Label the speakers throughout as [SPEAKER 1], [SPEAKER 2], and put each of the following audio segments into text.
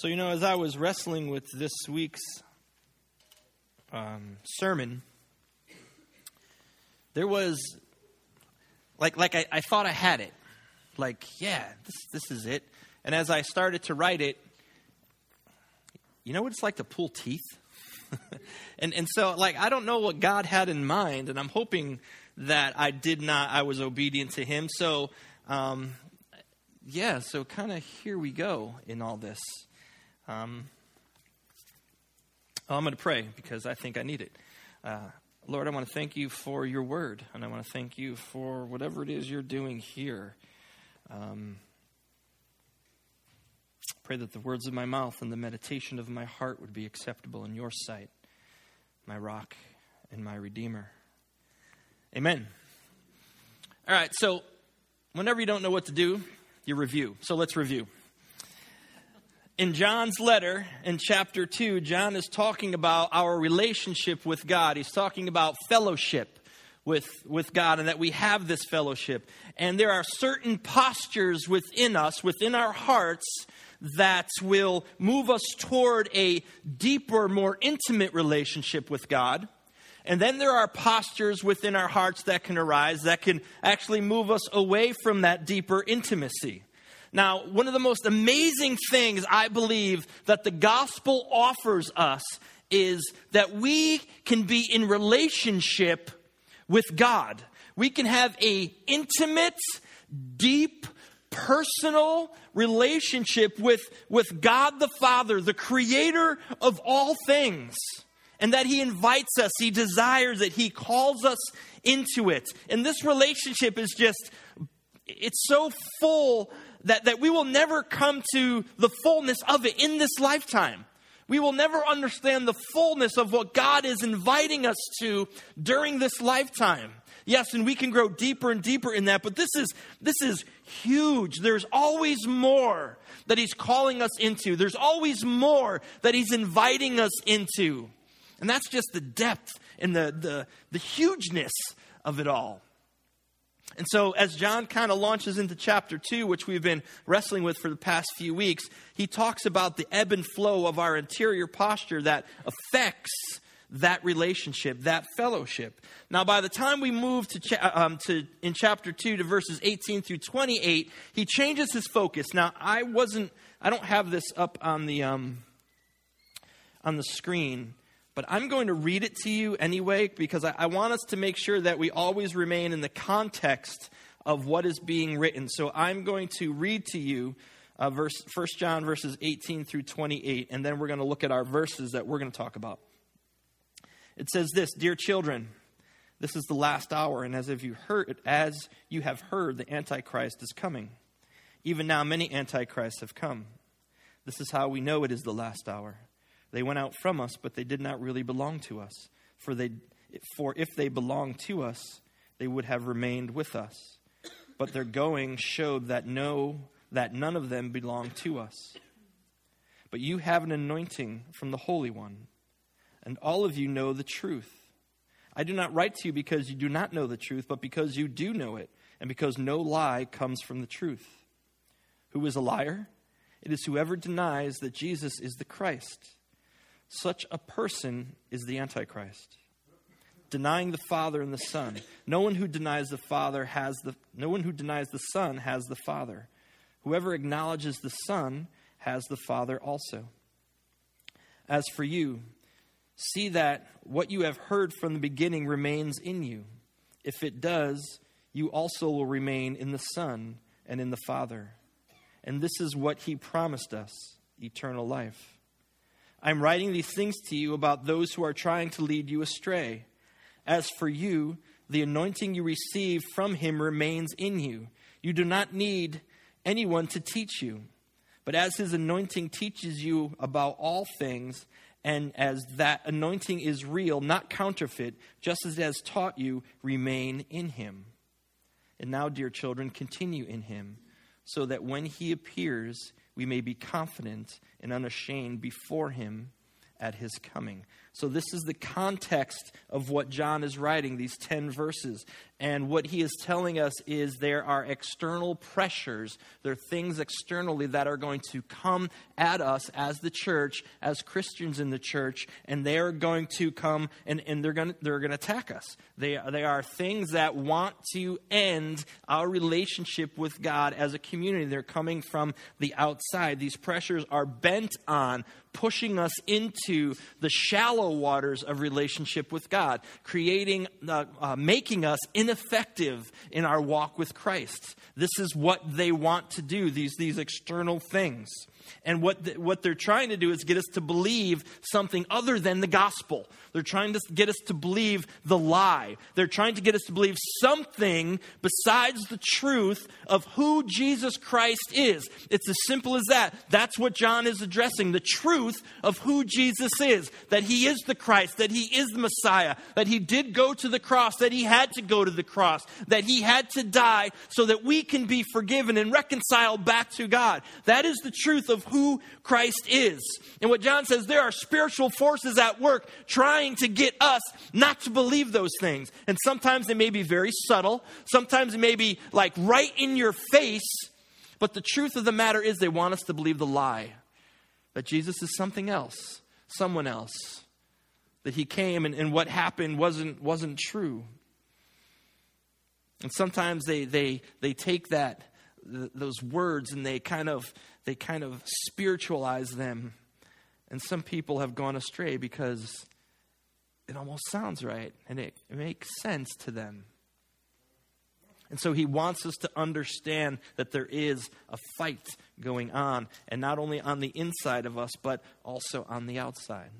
[SPEAKER 1] So, you know, as I was wrestling with this week's um, sermon, there was, like, like I, I thought I had it. Like, yeah, this, this is it. And as I started to write it, you know what it's like to pull teeth? and, and so, like, I don't know what God had in mind, and I'm hoping that I did not, I was obedient to Him. So, um, yeah, so kind of here we go in all this. Um, I'm going to pray because I think I need it. Uh, Lord, I want to thank you for your word, and I want to thank you for whatever it is you're doing here. Um, pray that the words of my mouth and the meditation of my heart would be acceptable in your sight, my rock and my redeemer. Amen. All right, so whenever you don't know what to do, you review. So let's review in John's letter in chapter 2, John is talking about our relationship with God. He's talking about fellowship with, with God and that we have this fellowship. And there are certain postures within us, within our hearts, that will move us toward a deeper, more intimate relationship with God. And then there are postures within our hearts that can arise that can actually move us away from that deeper intimacy. Now, one of the most amazing things I believe that the gospel offers us is that we can be in relationship with God. We can have a intimate, deep, personal relationship with, with God the Father, the creator of all things. And that He invites us, He desires it, He calls us into it. And this relationship is just, it's so full that, that we will never come to the fullness of it in this lifetime. We will never understand the fullness of what God is inviting us to during this lifetime. Yes, and we can grow deeper and deeper in that, but this is this is huge. There's always more that he's calling us into. There's always more that he's inviting us into. And that's just the depth and the the, the hugeness of it all. And so, as John kind of launches into chapter 2, which we've been wrestling with for the past few weeks, he talks about the ebb and flow of our interior posture that affects that relationship, that fellowship. Now, by the time we move to, cha- um, to in chapter 2 to verses 18 through 28, he changes his focus. Now, I wasn't, I don't have this up on the, um, on the screen, but I'm going to read it to you anyway because I, I, want us to make sure that we always remain in the context of what is being written. So I'm going to read to you uh, verse 1 John verses 18 through 28, and then we're going to look at our verses that we're going to talk about. It says this, dear children, this is the last hour, and as if you heard as you have heard, the Antichrist is coming. Even now many antichrists have come. This is how we know it is the last hour. They went out from us, but they did not really belong to us. For, they, for if they belonged to us, they would have remained with us. But their going showed that no that none of them belonged to us. But you have an anointing from the Holy One, and all of you know the truth. I do not write to you because you do not know the truth, but because you do know it, and because no lie comes from the truth. Who is a liar? It is whoever denies that Jesus is the Christ. Such a person is the Antichrist, denying the Father and the Son. No one who denies the Father has the no one who denies the Son has the Father. Whoever acknowledges the Son has the Father also. As for you, see that what you have heard from the beginning remains in you. If it does, you also will remain in the Son and in the Father. And this is what he promised us eternal life. I'm writing these things to you about those who are trying to lead you astray. As for you, the anointing you receive from him remains in you. You do not need anyone to teach you. But as his anointing teaches you about all things, and as that anointing is real, not counterfeit, just as it has taught you, remain in him. And now, dear children, continue in him, so that when he appears, we may be confident and unashamed before him at his coming. So, this is the context of what John is writing, these 10 verses. And what he is telling us is there are external pressures, there are things externally that are going to come at us as the church, as Christians in the church, and they are going to come and, and they're going to, they're going to attack us. They, they are things that want to end our relationship with God as a community. They're coming from the outside. These pressures are bent on pushing us into the shallow waters of relationship with God, creating, uh, uh, making us ineffective in our walk with Christ. This is what they want to do, these, these external things. And what, the, what they're trying to do is get us to believe something other than the gospel. They're trying to get us to believe the lie. They're trying to get us to believe something besides the truth of who Jesus Christ is. It's as simple as that. That's what John is addressing the truth of who Jesus is that he is the Christ, that he is the Messiah, that he did go to the cross, that he had to go to the cross, that he had to die so that we can be forgiven and reconciled back to God. That is the truth of who Christ is. And what John says, there are spiritual forces at work trying to get us not to believe those things. And sometimes they may be very subtle, sometimes they may be like right in your face. But the truth of the matter is, they want us to believe the lie that Jesus is something else, someone else, that he came and, and what happened wasn't, wasn't true. And sometimes they, they, they take that, th- those words and they kind of they kind of spiritualize them. And some people have gone astray because it almost sounds right and it, it makes sense to them. And so he wants us to understand that there is a fight going on, and not only on the inside of us, but also on the outside.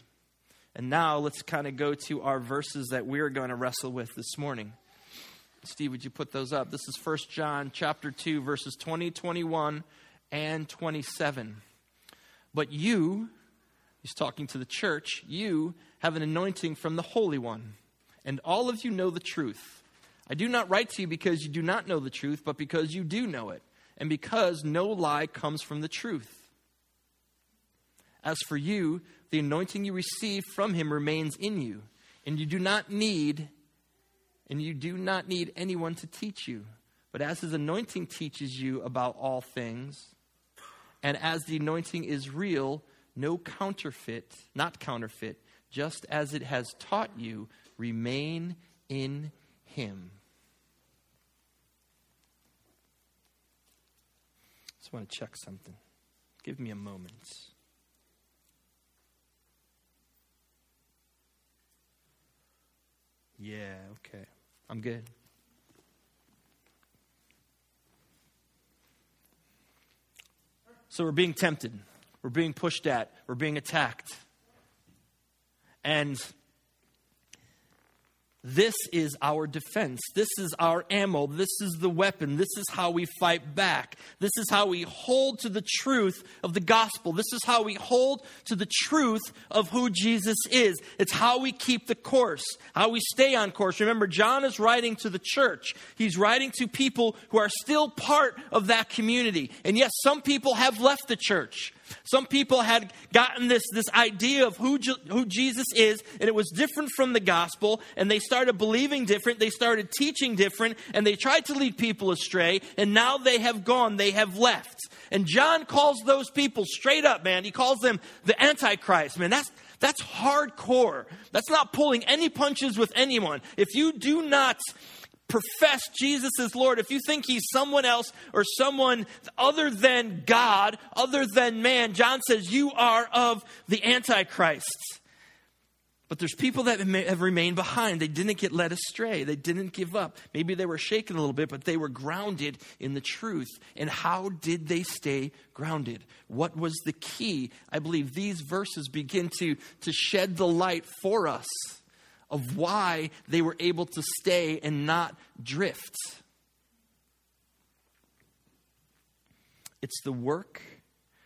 [SPEAKER 1] And now let's kind of go to our verses that we're going to wrestle with this morning. Steve, would you put those up? This is 1 John chapter 2, verses 20, 21, and 27. But you, he's talking to the church, you have an anointing from the Holy One, and all of you know the truth. I do not write to you because you do not know the truth, but because you do know it, and because no lie comes from the truth. As for you, the anointing you receive from him remains in you, and you do not need and you do not need anyone to teach you. But as his anointing teaches you about all things, and as the anointing is real, no counterfeit, not counterfeit, just as it has taught you, remain in him. I Just want to check something. Give me a moment. Yeah, okay. I'm good. So we're being tempted, we're being pushed at, we're being attacked. And this is our defense. This is our ammo. This is the weapon. This is how we fight back. This is how we hold to the truth of the gospel. This is how we hold to the truth of who Jesus is. It's how we keep the course, how we stay on course. Remember, John is writing to the church. He's writing to people who are still part of that community. And yes, some people have left the church. Some people had gotten this, this idea of who, who Jesus is, and it was different from the gospel, and they started believing different, they started teaching different, and they tried to lead people astray, and now they have gone, they have left. And John calls those people straight up, man. He calls them the Antichrist, man. That's, that's hardcore. That's not pulling any punches with anyone. If you do not profess Jesus as Lord, if you think he's someone else or someone other than God, other than man, John says you are of the Antichrist. But there's people that have remained behind. They didn't get led astray. They didn't give up. Maybe they were shaken a little bit, but they were grounded in the truth. And how did they stay grounded? What was the key? I believe these verses begin to, to shed the light for us of why they were able to stay and not drift. It's the work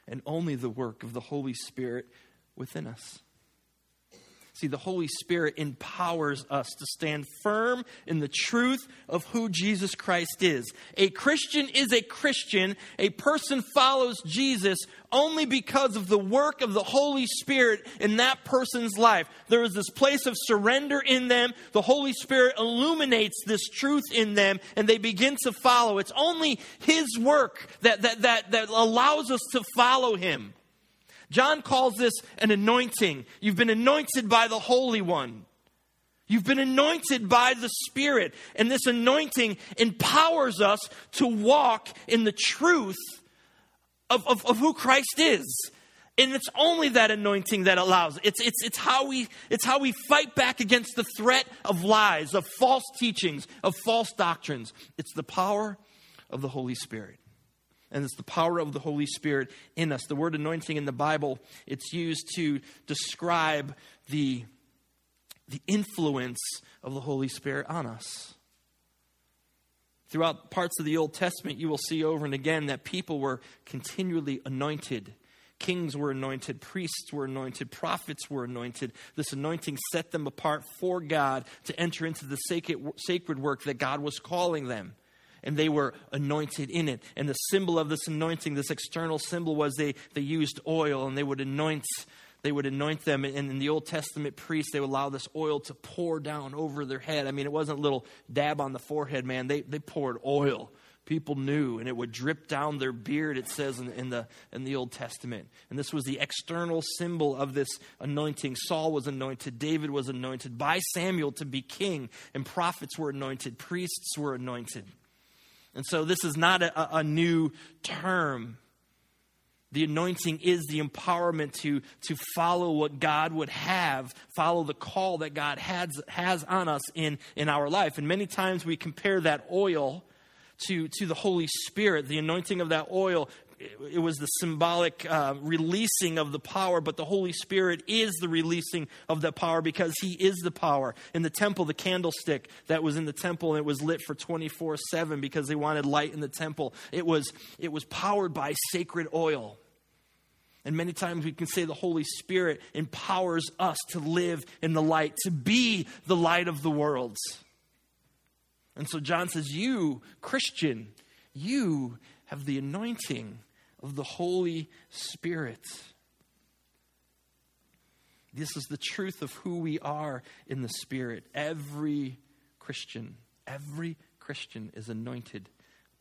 [SPEAKER 1] and only the work of the Holy Spirit within us. See, the Holy Spirit empowers us to stand firm in the truth of who Jesus Christ is. A Christian is a Christian. A person follows Jesus only because of the work of the Holy Spirit in that person's life. There is this place of surrender in them. The Holy Spirit illuminates this truth in them and they begin to follow. It's only His work that, that, that, that allows us to follow Him. John calls this an anointing. You've been anointed by the Holy One. You've been anointed by the Spirit. And this anointing empowers us to walk in the truth of, of, of who Christ is. And it's only that anointing that allows. It's, it's, it's, how we, it's how we fight back against the threat of lies, of false teachings, of false doctrines. It's the power of the Holy Spirit and it's the power of the Holy Spirit in us. The word anointing in the Bible, it's used to describe the, the influence of the Holy Spirit on us. Throughout parts of the Old Testament, you will see over and again that people were continually anointed. Kings were anointed, priests were anointed, prophets were anointed. This anointing set them apart for God to enter into the sacred work that God was calling them and they were anointed in it. And the symbol of this anointing, this external symbol, was they, they used oil and they would anoint they would anoint them. And in the Old Testament priests, they would allow this oil to pour down over their head. I mean, it wasn't a little dab on the forehead, man. They, they poured oil. People knew, and it would drip down their beard, it says in, in, the, in the Old Testament. And this was the external symbol of this anointing. Saul was anointed, David was anointed by Samuel to be king, and prophets were anointed, priests were anointed. And so this is not a, a new term. The anointing is the empowerment to, to follow what God would have, follow the call that God has, has on us in, in our life. And many times we compare that oil to, to the Holy Spirit. The anointing of that oil it was the symbolic uh, releasing of the power, but the Holy Spirit is the releasing of that power because He is the power. In the temple, the candlestick that was in the temple and it was lit for 24 7 because they wanted light in the temple, it was, it was powered by sacred oil. And many times we can say the Holy Spirit empowers us to live in the light, to be the light of the world. And so John says, You, Christian, you have the anointing of the Holy Spirit. This is the truth of who we are in the Spirit. Every Christian, every Christian is anointed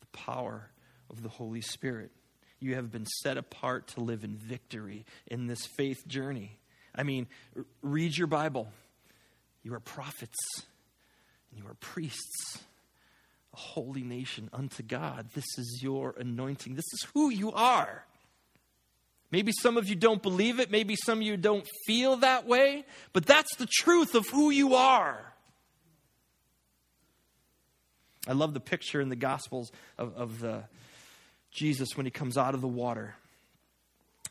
[SPEAKER 1] with the power of the Holy Spirit. You have been set apart to live in victory in this faith journey. I mean, read your Bible. You are prophets and you are priests a holy nation unto God. This is your anointing. This is who you are. Maybe some of you don't believe it. Maybe some of you don't feel that way. But that's the truth of who you are. I love the picture in the Gospels of, of the, Jesus when he comes out of the water.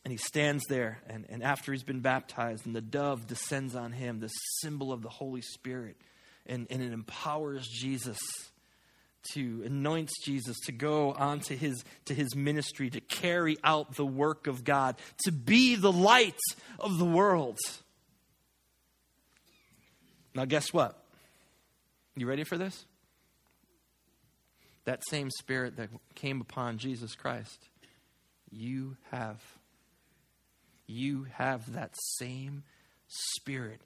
[SPEAKER 1] And he stands there, and, and after he's been baptized, and the dove descends on him, this symbol of the Holy Spirit, and, and it empowers Jesus to anoints Jesus to go on to his, to his ministry, to carry out the work of God, to be the light of the world. Now, guess what? You ready for this? That same spirit that came upon Jesus Christ, you have. You have that same spirit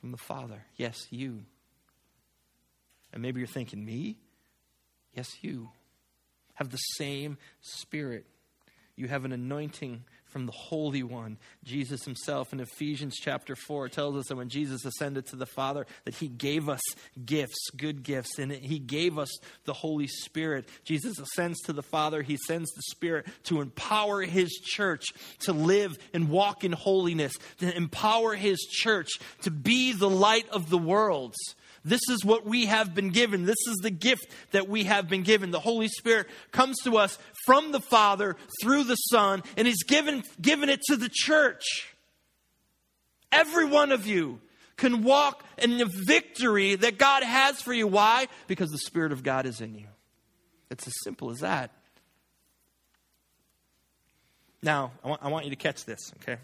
[SPEAKER 1] from the Father. Yes, you. And maybe you're thinking, me? Yes, you have the same Spirit. You have an anointing from the Holy One, Jesus Himself. In Ephesians chapter 4, tells us that when Jesus ascended to the Father, that He gave us gifts, good gifts, and He gave us the Holy Spirit. Jesus ascends to the Father, He sends the Spirit to empower His church to live and walk in holiness, to empower His church to be the light of the world. This is what we have been given. This is the gift that we have been given. The Holy Spirit comes to us from the Father through the Son, and He's given, given it to the church. Every one of you can walk in the victory that God has for you. Why? Because the Spirit of God is in you. It's as simple as that. Now, I want, I want you to catch this, okay?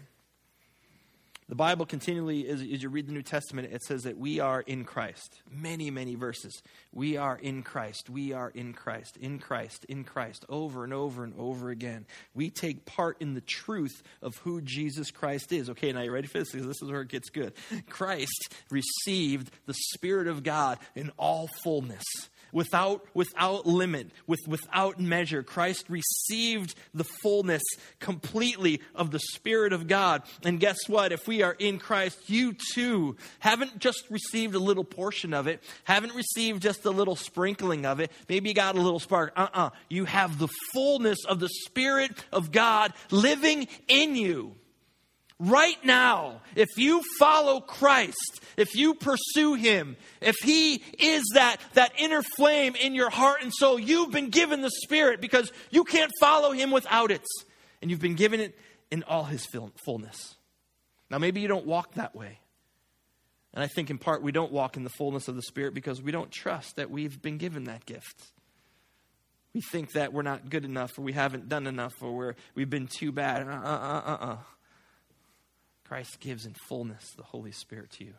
[SPEAKER 1] The Bible continually, as, as, you read the New Testament, it says that we are in Christ. Many, many verses. We are in Christ. We are in Christ. In Christ. In Christ. Over and over and over again. We take part in the truth of who Jesus Christ is. Okay, now you ready for this? Because this is where it gets good. Christ received the Spirit of God in all fullness without, without limit, with, without measure. Christ received the fullness completely of the Spirit of God. And guess what? If we are in Christ, you too haven't just received a little portion of it, haven't received just a little sprinkling of it. Maybe you got a little spark. Uh uh-uh. uh You have the fullness of the Spirit of God living in you. Right now, if you follow Christ, if you pursue Him, if He is that, that inner flame in your heart and soul, you've been given the Spirit because you can't follow Him without it. And you've been given it in all His fullness. Now, maybe you don't walk that way. And I think in part we don't walk in the fullness of the Spirit because we don't trust that we've been given that gift. We think that we're not good enough or we haven't done enough or we're, we've been too bad. Uh uh uh uh. uh. Christ gives in fullness the Holy Spirit to you.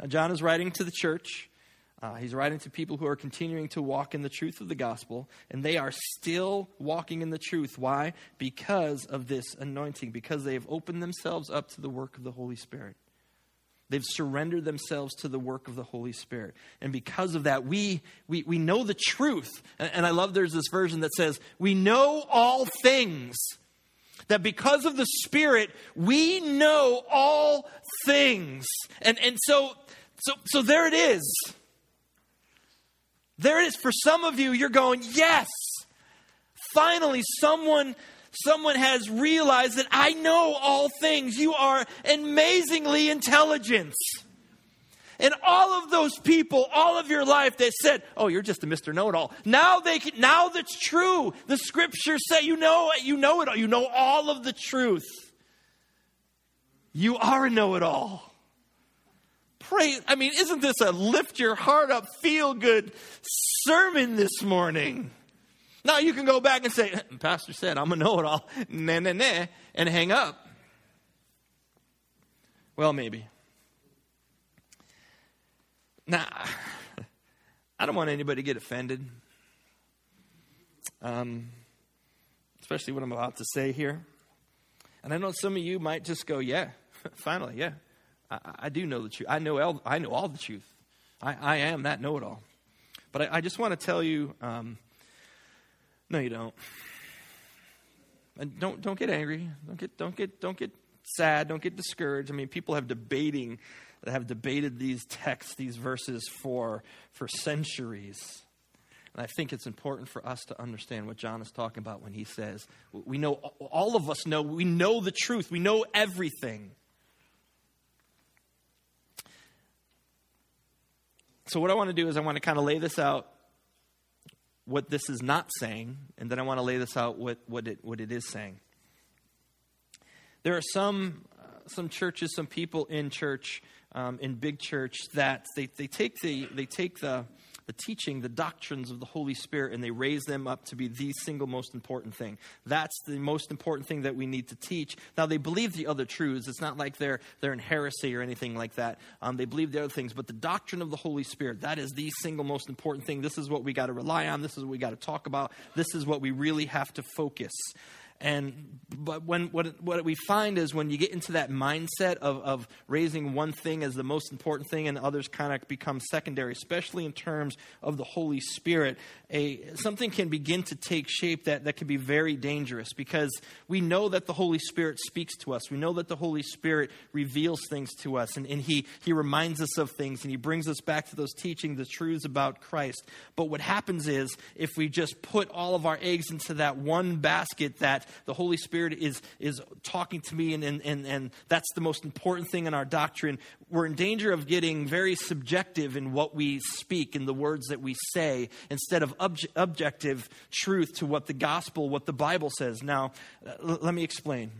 [SPEAKER 1] Now, John is writing to the church. Uh, he's writing to people who are continuing to walk in the truth of the gospel, and they are still walking in the truth. Why? Because of this anointing, because they have opened themselves up to the work of the Holy Spirit. They've surrendered themselves to the work of the Holy Spirit. And because of that, we, we, we know the truth. And, and I love there's this version that says, We know all things that because of the Spirit, we know all things. And, and so, so, so there it is. There it is. For some of you, you're going, yes, finally, someone someone has realized that I know all things. You are amazingly intelligent. And all of those people, all of your life, they said, "Oh, you're just a Mister Know-it-all." Now they, can, now that's true. The Scriptures say, "You know, you know it all. You know all of the truth. You are a know-it-all." Pray. I mean, isn't this a lift your heart up, feel good sermon this morning? Now you can go back and say, Pastor said, I'm a know it all, nah, nah, nah, and hang up. Well, maybe. Now, I don't want anybody to get offended, um, especially what I'm about to say here. And I know some of you might just go, "Yeah, finally, yeah, I, I do know the truth. I know all, I know all the truth. I, I am that know-it-all." But I, I just want to tell you, um, no, you don't. And don't don't get angry. Don't get don't get don't get sad. Don't get discouraged. I mean, people have debating have debated these texts, these verses for, for centuries. And I think it's important for us to understand what John is talking about when he says, we know, all of us know, we know the truth, we know everything. So, what I want to do is, I want to kind of lay this out, what this is not saying, and then I want to lay this out, what, what, it, what it is saying. There are some, uh, some churches, some people in church um, in big church that they, they take, the, they take the, the teaching, the doctrines of the Holy Spirit, and they raise them up to be the single most important thing. That's the most important thing that we need to teach. Now, they believe the other truths. It's not like they're, they're in heresy or anything like that. Um, they believe the other things, but the doctrine of the Holy Spirit, that is the single most important thing. This is what we got to rely on. This is what we got to talk about. This is what we really have to focus. And but when what what we find is when you get into that mindset of, of raising one thing as the most important thing and others kind of become secondary, especially in terms of the Holy Spirit, a something can begin to take shape that, that can be very dangerous because we know that the Holy Spirit speaks to us. We know that the Holy Spirit reveals things to us and, and he, he reminds us of things and he brings us back to those teachings, the truths about Christ. But what happens is if we just put all of our eggs into that one basket that the Holy Spirit is, is talking to me, and, and, and, and that's the most important thing in our doctrine. We're in danger of getting very subjective in what we speak, in the words that we say, instead of obje- objective truth to what the gospel, what the Bible says. Now, l- let me explain.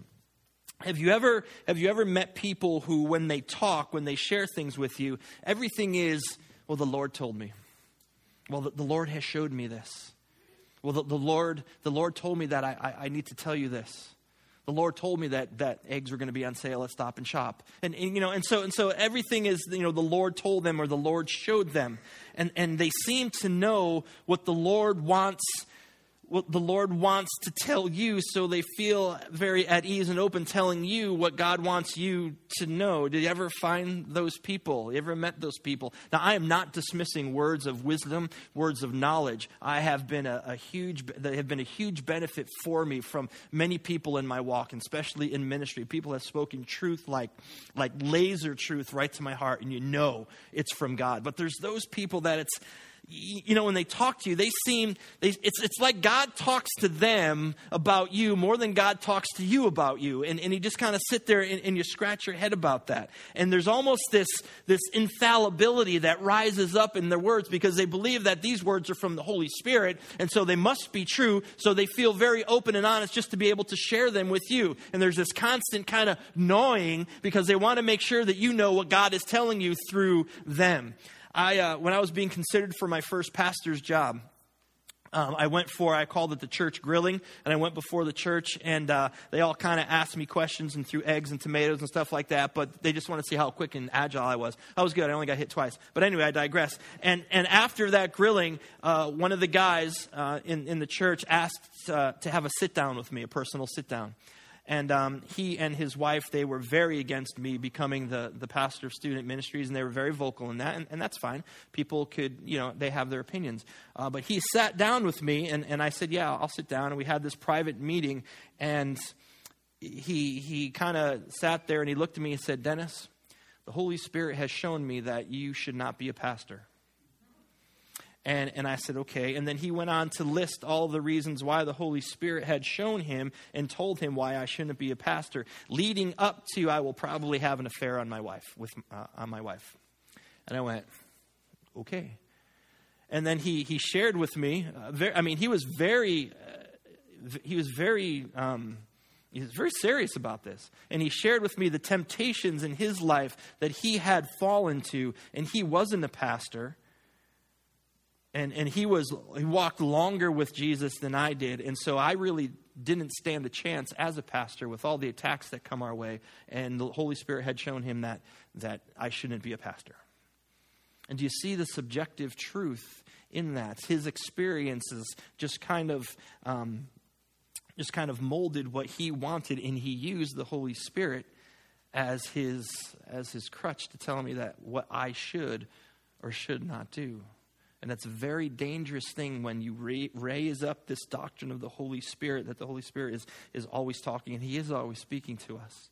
[SPEAKER 1] Have you ever have you ever met people who when they talk, when they share things with you, everything is, well, the Lord told me. Well, the, the Lord has showed me this. Well, the, the, Lord, the Lord told me that I, I, I need to tell you this. The Lord told me that, that eggs were going to be on sale at Stop and Shop. And, and, you know, and so, and so everything is, you know, the Lord told them or the Lord showed them. And, and they seem to know what the Lord wants what the Lord wants to tell you so they feel very at ease and open telling you what God wants you to know. Did you ever find those people? You ever met those people? Now, I am not dismissing words of wisdom, words of knowledge. I have been a, a huge, they have been a huge benefit for me from many people in my walk, and especially in ministry. People have spoken truth like, like laser truth right to my heart, and you know it's from God. But there's those people that it's, you know, when they talk to you, they seem, they, it's, it's like God talks to them about you more than God talks to you about you. And, and you just kind of sit there and, and you scratch your head about that. And there's almost this, this infallibility that rises up in their words because they believe that these words are from the Holy Spirit. And so they must be true. So they feel very open and honest just to be able to share them with you. And there's this constant kind of gnawing because they want to make sure that you know what God is telling you through them. I, uh, when I was being considered for my first pastor's job, um, I went for, I called it the church grilling, and I went before the church, and uh, they all kind of asked me questions and threw eggs and tomatoes and stuff like that, but they just wanted to see how quick and agile I was. I was good. I only got hit twice. But anyway, I digress. And, and after that grilling, uh, one of the guys uh, in, in the church asked uh, to have a sit down with me, a personal sit down. And um, he and his wife, they were very against me becoming the, the pastor of student ministries, and they were very vocal in that, and, and that's fine. People could, you know, they have their opinions. Uh, but he sat down with me, and, and I said, Yeah, I'll sit down. And we had this private meeting, and he, he kind of sat there and he looked at me and said, Dennis, the Holy Spirit has shown me that you should not be a pastor. And, and I said, okay. And then he went on to list all the reasons why the Holy Spirit had shown him and told him why I shouldn't be a pastor, leading up to I will probably have an affair on my wife, with, uh, on my wife. And I went, okay. And then he, he shared with me, uh, very, I mean, he was very, uh, he was very, um, he was very serious about this. And he shared with me the temptations in his life that he had fallen to, and he wasn't a pastor and and he was he walked longer with Jesus than I did, and so I really didn't stand a chance as a pastor with all the attacks that come our way. And the Holy Spirit had shown him that that I shouldn't be a pastor. And do you see the subjective truth in that? His experiences just kind of um, just kind of molded what he wanted, and he used the Holy Spirit as his as his crutch to tell me that what I should or should not do. And that's a very dangerous thing when you raise up this doctrine of the Holy Spirit, that the Holy Spirit is, is always talking and He is always speaking to us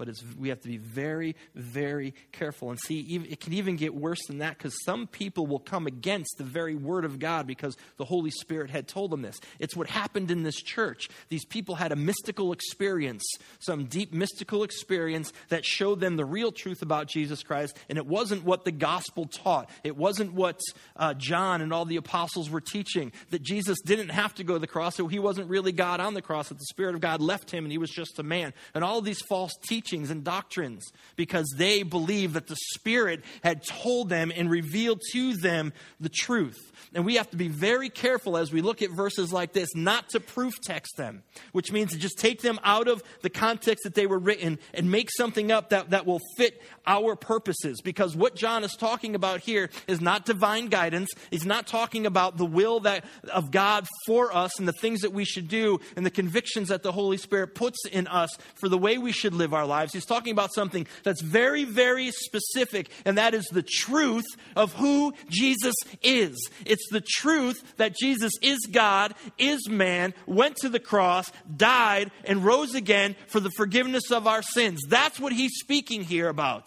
[SPEAKER 1] but it's, we have to be very, very careful. And see, it can even get worse than that because some people will come against the very word of God because the Holy Spirit had told them this. It's what happened in this church. These people had a mystical experience, some deep mystical experience that showed them the real truth about Jesus Christ, and it wasn't what the gospel taught. It wasn't what uh, John and all the apostles were teaching, that Jesus didn't have to go to the cross, he wasn't really God on the cross, that the Spirit of God left him and he was just a man. And all these false teachings teachings and doctrines because they believed that the Spirit had told them and revealed to them the truth. And we have to be very careful as we look at verses like this not to proof text them, which means to just take them out of the context that they were written and make something up that, that will fit our purposes. Because what John is talking about here is not divine guidance. He's not talking about the will that, of God for us and the things that we should do and the convictions that the Holy Spirit puts in us for the way we should live our lives. He's talking about something that's very, very specific, and that is the truth of who Jesus is. It's it's the truth that Jesus is God, is man, went to the cross, died, and rose again for the forgiveness of our sins. That's what he's speaking here about.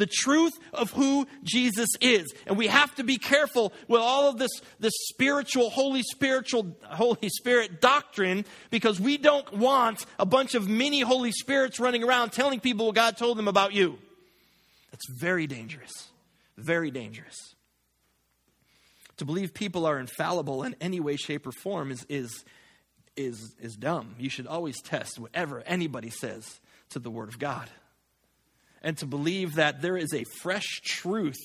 [SPEAKER 1] The truth of who Jesus is. And we have to be careful with all of this, this spiritual, holy spiritual, Holy Spirit doctrine because we don't want a bunch of mini Holy Spirits running around telling people what God told them about you. That's very dangerous. Very dangerous. To believe people are infallible in any way, shape, or form is, is, is, is dumb. You should always test whatever anybody says to the Word of God. And to believe that there is a fresh truth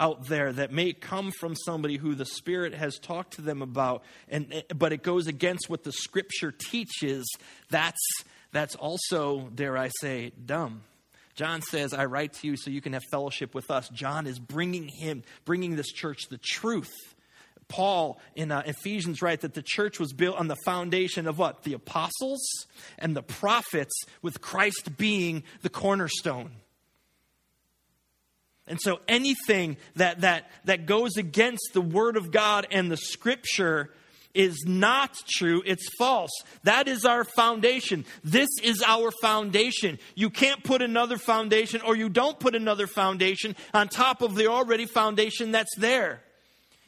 [SPEAKER 1] out there that may come from somebody who the Spirit has talked to them about, and, eh, but it goes against what the Scripture teaches, that's, that's also, dare I say, dumb. John says, I write to you so you can have fellowship with us. John is bringing him, bringing this church the truth. Paul in uh, Ephesians write that the church was built on the foundation of what? The apostles and the prophets, with Christ being the cornerstone. And so anything that, that, that goes against the Word of God and the Scripture is not true, it's false. That is our foundation. This is our foundation. You can't put another foundation, or you don't put another foundation on top of the already foundation that's there.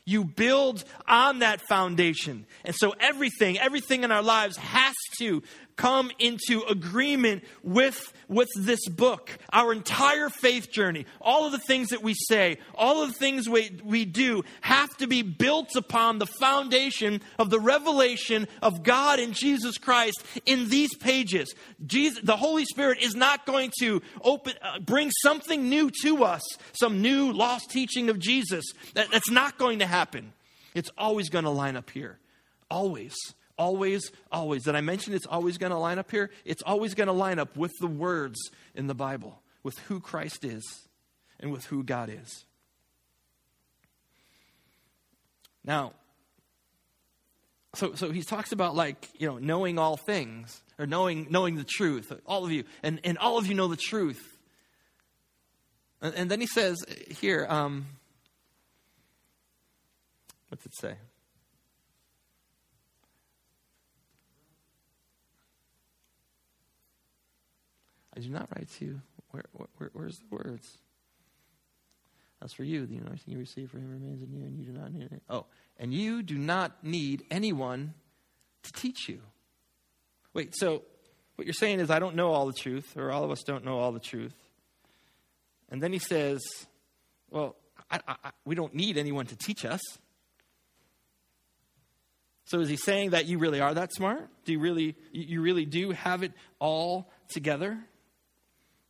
[SPEAKER 1] You build on that foundation. And so everything, everything in our lives has to come into agreement with, with this book. Our entire faith journey, all of the things that we say, all of the things we, we do have to be built upon the foundation of the revelation of God and Jesus Christ in these pages. Jesus, the Holy Spirit is not going to open, uh, bring something new to us, some new lost teaching of Jesus. That, that's not going to happen. It's always going to line up here. Always. Always, always. Did I mention it's always going to line up here? It's always going to line up with the words in the Bible, with who Christ is and with who God is. Now, so, so he talks about like, you know, knowing all things or knowing, knowing the truth, all of you, and, and all of you know the truth. And, and then he says here, um, what's it say? I do not write to you. Where, where, where's the words? As for you, the anointing you receive from him remains in you, and you do not need it. Oh, and you do not need anyone to teach you. Wait, so what you're saying is, I don't know all the truth, or all of us don't know all the truth. And then he says, Well, I, I, we don't need anyone to teach us. So is he saying that you really are that smart? Do you really, you really do have it all together?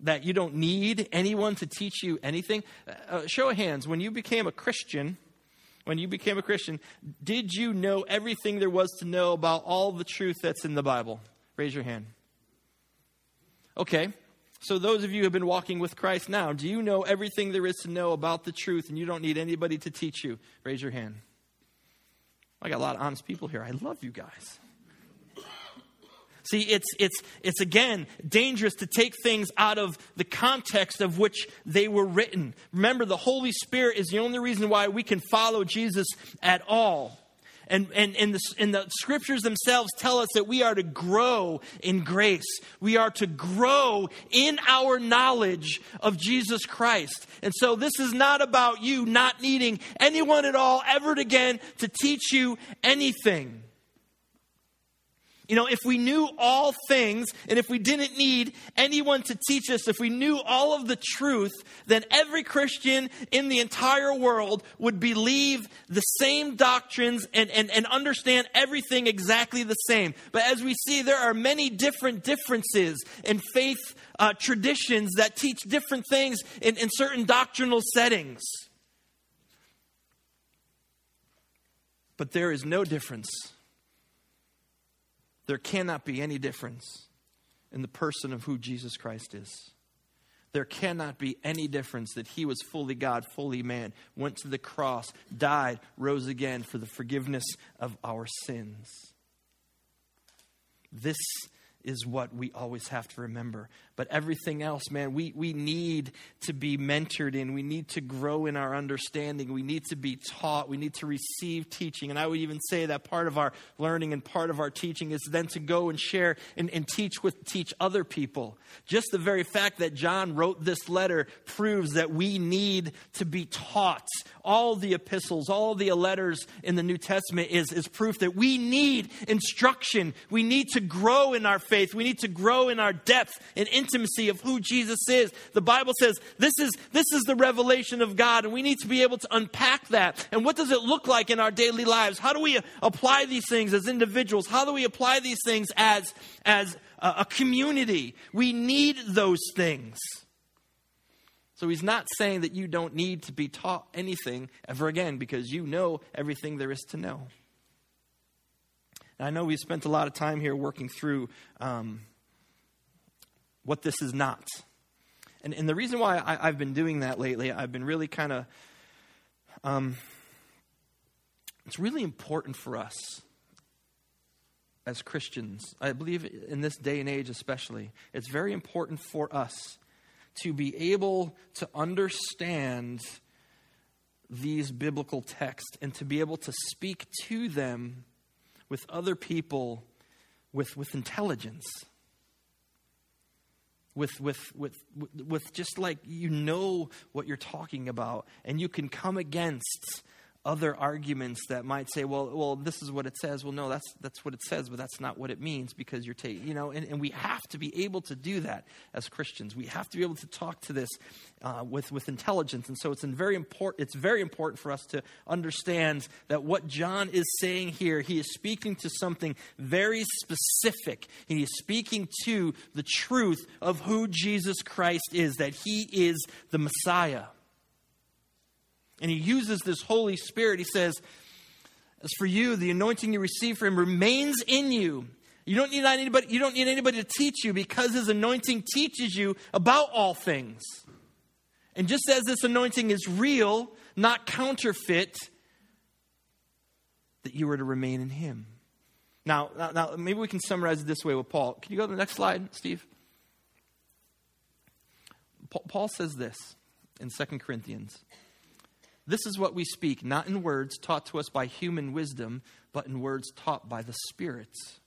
[SPEAKER 1] That you don't need anyone to teach you anything? Uh, show of hands, when you became a Christian, when you became a Christian, did you know everything there was to know about all the truth that's in the Bible? Raise your hand. Okay, so those of you who have been walking with Christ now, do you know everything there is to know about the truth and you don't need anybody to teach you? Raise your hand. I got a lot of honest people here. I love you guys. See, it's, it's, it's again dangerous to take things out of the context of which they were written. Remember, the Holy Spirit is the only reason why we can follow Jesus at all. And, and, and, the, and the scriptures themselves tell us that we are to grow in grace. We are to grow in our knowledge of Jesus Christ. And so this is not about you not needing anyone at all ever again to teach you anything. You know, if we knew all things and if we didn't need anyone to teach us, if we knew all of the truth, then every Christian in the entire world would believe the same doctrines and, and, and understand everything exactly the same. But as we see, there are many different differences in faith uh, traditions that teach different things in, in certain doctrinal settings. But there is no difference there cannot be any difference in the person of who Jesus Christ is. There cannot be any difference that he was fully God, fully man, went to the cross, died, rose again for the forgiveness of our sins. This is what we always have to remember. But everything else, man, we, we need to be mentored in. We need to grow in our understanding. We need to be taught. We need to receive teaching. And I would even say that part of our learning and part of our teaching is then to go and share and, and teach with teach other people. Just the very fact that John wrote this letter proves that we need to be taught. All the epistles, all the letters in the New Testament is, is proof that we need instruction. We need to grow in our faith. We need to grow in our depth and intimacy of who Jesus is. The Bible says this is, this is the revelation of God, and we need to be able to unpack that. And what does it look like in our daily lives? How do we apply these things as individuals? How do we apply these things as, as a, a community? We need those things. So he's not saying that you don't need to be taught anything ever again because you know everything there is to know. And I know we spent a lot of time here working through um, what this is not. And, and the reason why I, have been doing that lately, I've been really kind of, um, it's really important for us as Christians. I believe in this day and age, especially, it's very important for us to be able to understand these biblical texts and to be able to speak to them with other people with, with intelligence. With, with, with, with just like you know what you're talking about, and you can come against other arguments that might say, well, well, this is what it says. Well, no, that's that's what it says, but that's not what it means because you're taking, you know, and, and we have to be able to do that as Christians. We have to be able to talk to this uh, with with intelligence, and so it's in very important. It's very important for us to understand that what John is saying here, he is speaking to something very specific. He is speaking to the truth of who Jesus Christ is, that he is the Messiah. And he uses this Holy Spirit. He says, As for you, the anointing you receive from him remains in you. You don't need anybody, you don't need anybody to teach you because his anointing teaches you about all things. And just as this anointing is real, not counterfeit, that you are to remain in him. Now, now, now, maybe we can summarize it this way with Paul. Can you go to the next slide, Steve? Paul says this in 2 Corinthians. This is what we speak, not in words taught to us by human wisdom, but in words taught by the spirits,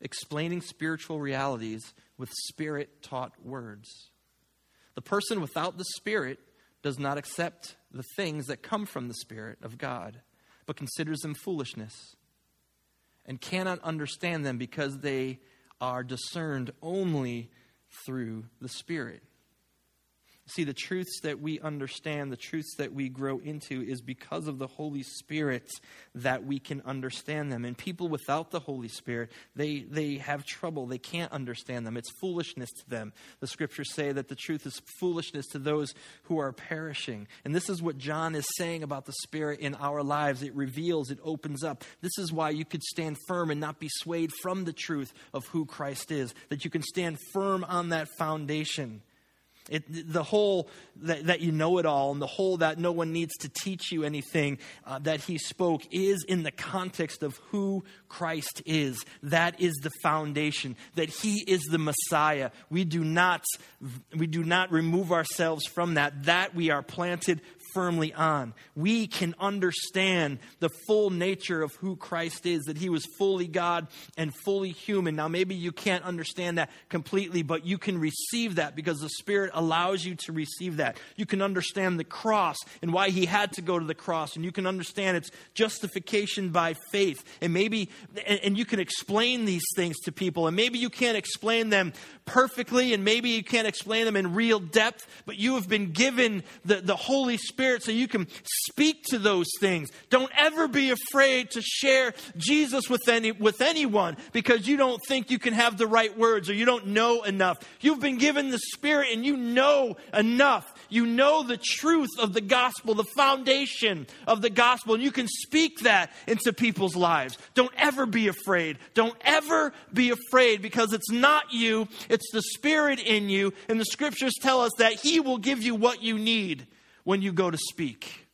[SPEAKER 1] explaining spiritual realities with spirit taught words. The person without the Spirit does not accept the things that come from the Spirit of God, but considers them foolishness and cannot understand them because they are discerned only through the Spirit. See, the truths that we understand, the truths that we grow into, is because of the Holy Spirit that we can understand them. And people without the Holy Spirit, they, they have trouble. They can't understand them. It's foolishness to them. The scriptures say that the truth is foolishness to those who are perishing. And this is what John is saying about the Spirit in our lives. It reveals, it opens up. This is why you could stand firm and not be swayed from the truth of who Christ is, that you can stand firm on that foundation. It, the whole that, that, you know it all and the whole that no one needs to teach you anything uh, that he spoke is in the context of who Christ is. That is the foundation, that he is the Messiah. We do not, we do not remove ourselves from that. That we are planted firmly on. We can understand the full nature of who Christ is, that he was fully God and fully human. Now, maybe you can't understand that completely, but you can receive that because the Spirit allows you to receive that. You can understand the cross and why he had to go to the cross, and you can understand its justification by faith. And maybe, and you can explain these things to people, and maybe you can't explain them perfectly, and maybe you can't explain them in real depth, but you have been given the, the Holy Spirit so you can speak to those things. Don't ever be afraid to share Jesus with, any, with anyone because you don't think you can have the right words or you don't know enough. You've been given the Spirit and you know enough. You know the truth of the gospel, the foundation of the gospel, and you can speak that into people's lives. Don't ever be afraid. Don't ever be afraid because it's not you, it's the Spirit in you. And the scriptures tell us that He will give you what you need when you go to speak.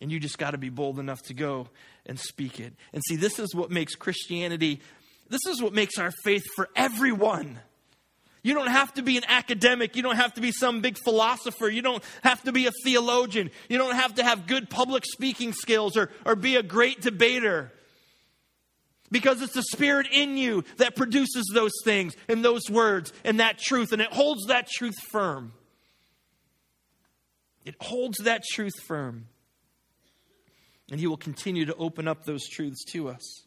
[SPEAKER 1] And you just got to be bold enough to go and speak it. And see, this is what makes Christianity, this is what makes our faith for everyone. You don't have to be an academic. You don't have to be some big philosopher. You don't have to be a theologian. You don't have to have good public speaking skills or, or be a great debater. Because it's the Spirit in you that produces those things and those words and that truth, and it holds that truth firm. It holds that truth firm. And He will continue to open up those truths to us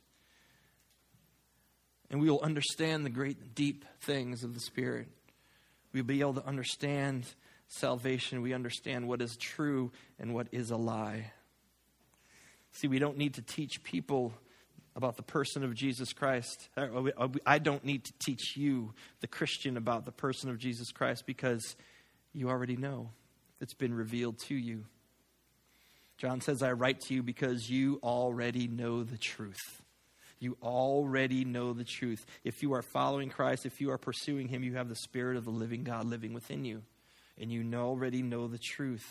[SPEAKER 1] and we will understand the great, deep things of the Spirit. We'll be able to understand salvation. We understand what is true and what is a lie. See, we don't need to teach people about the person of Jesus Christ. Uh, uh, I don't need to teach you, the Christian, about the person of Jesus Christ because you already know. That's been revealed to you. John says, I write to you because you already know the truth. You already know the truth. If you are following Christ, if you are pursuing Him, you have the Spirit of the living God living within you. And you already know the truth.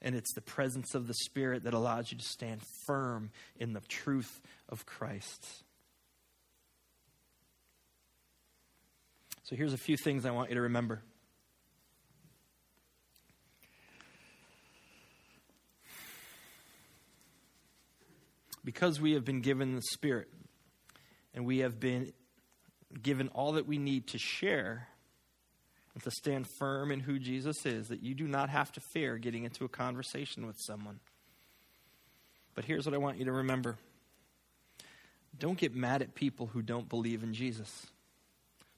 [SPEAKER 1] And it's the presence of the Spirit that allows you to stand firm in the truth of Christ. So here's a few things I want you to remember. Because we have been given the Spirit and we have been given all that we need to share and to stand firm in who Jesus is, that you do not have to fear getting into a conversation with someone. But here's what I want you to remember don't get mad at people who don't believe in Jesus.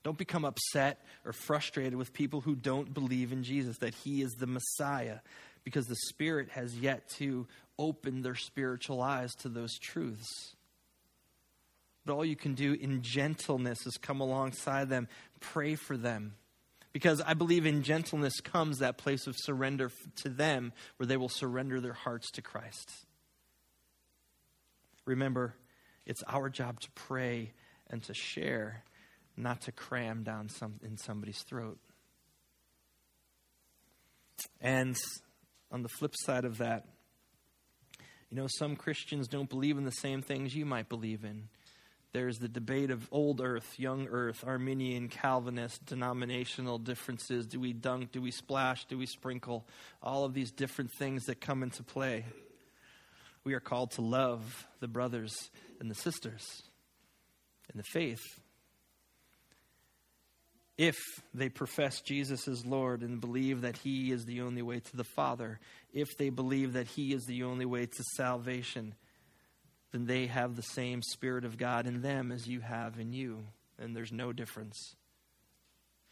[SPEAKER 1] Don't become upset or frustrated with people who don't believe in Jesus, that He is the Messiah, because the Spirit has yet to open their spiritual eyes to those truths. But all you can do in gentleness is come alongside them, pray for them. Because I believe in gentleness comes that place of surrender to them where they will surrender their hearts to Christ. Remember, it's our job to pray and to share, not to cram down some, in somebody's throat. And on the flip side of that, you know, some Christians don't believe in the same things you might believe in. There's the debate of old earth, young earth, Arminian, Calvinist, denominational differences. Do we dunk? Do we splash? Do we sprinkle? All of these different things that come into play. We are called to love the brothers and the sisters in the faith if they profess Jesus as Lord and believe that He is the only way to the Father, if they believe that He is the only way to salvation, then they have the same Spirit of God in them as you have in you, and there's no difference.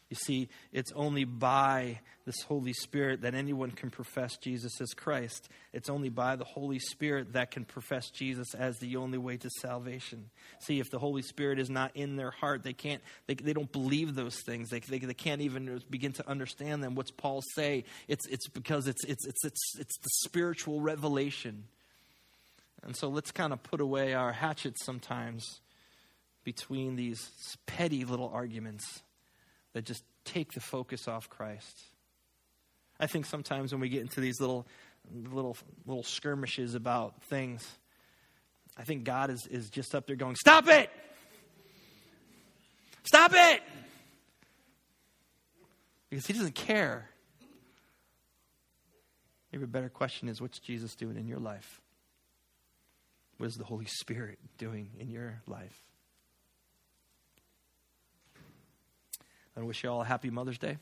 [SPEAKER 1] You see, it's only by this Holy Spirit that anyone can profess Jesus as Christ. It's only by the Holy Spirit that can profess Jesus as the only way to salvation. See, if the Holy Spirit is not in their heart, they can't, they, they don't believe those things. They, they, they can't even begin to understand them. What's Paul say? It's, it's because it's, it's, it's, it's, it's the spiritual revelation. And so let's kind of put away our hatchets sometimes between these petty little arguments that just take the focus off Christ. I think sometimes when we get into these little little little skirmishes about things, I think God is, is just up there going, Stop it! Stop it! Because he doesn't care. Maybe a better question is what's Jesus doing in your life? What is the Holy Spirit doing in your life? I wish you all a happy Mother's Day.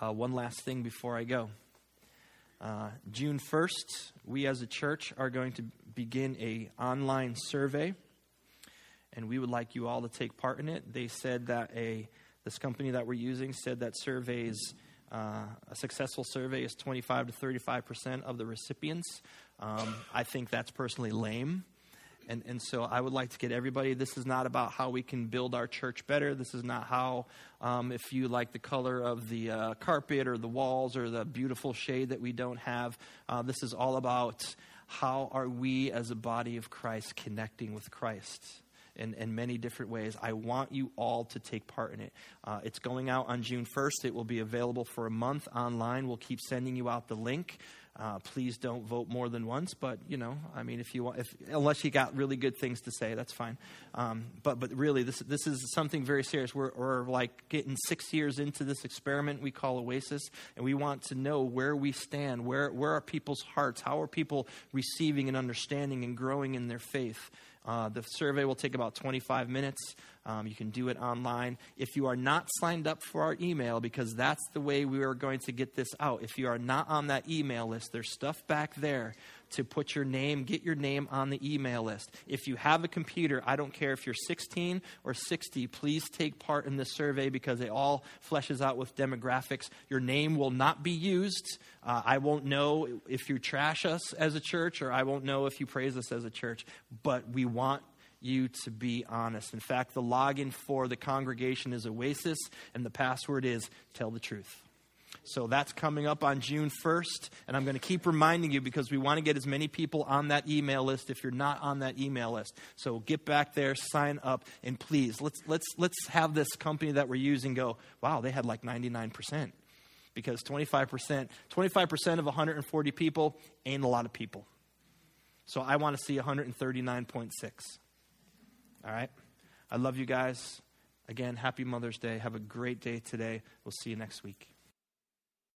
[SPEAKER 1] Uh, one last thing before I go. Uh, June 1st, we as a church are going to begin a online survey, and we would like you all to take part in it. They said that a this company that we're using said that surveys uh, a successful survey is 25 to 35 percent of the recipients. Um, I think that's personally lame. And, and so I would like to get everybody. This is not about how we can build our church better. This is not how, um, if you like the color of the uh, carpet or the walls or the beautiful shade that we don't have. Uh, this is all about how are we as a body of Christ connecting with Christ in, in many different ways. I want you all to take part in it. Uh, it's going out on June 1st. It will be available for a month online. We'll keep sending you out the link. Uh, please don't vote more than once, but you know, I mean, if you want, if unless you got really good things to say, that's fine. Um, but but really, this this is something very serious. We're, we're like getting six years into this experiment we call Oasis, and we want to know where we stand. Where where are people's hearts? How are people receiving and understanding and growing in their faith? Uh, the survey will take about 25 minutes. Um, you can do it online. If you are not signed up for our email, because that's the way we are going to get this out, if you are not on that email list, there's stuff back there to put your name, get your name on the email list. If you have a computer, I don't care if you're 16 or 60, please take part in this survey because it all fleshes out with demographics. Your name will not be used. Uh, I won't know if you trash us as a church or I won't know if you praise us as a church, but we want you to be honest. In fact, the login for the congregation is Oasis, and the password is tell the truth. So that's coming up on June 1st. And I'm going to keep reminding you because we want to get as many people on that email list if you're not on that email list. So get back there, sign up, and please, let's, let's, let's have this company that we're using go, wow, they had like 99%. Because 25%, 25% of 140 people ain't a lot of people. So I want to see 139.6. All right? I love you guys. Again, happy Mother's Day. Have a great day today. We'll see you next week.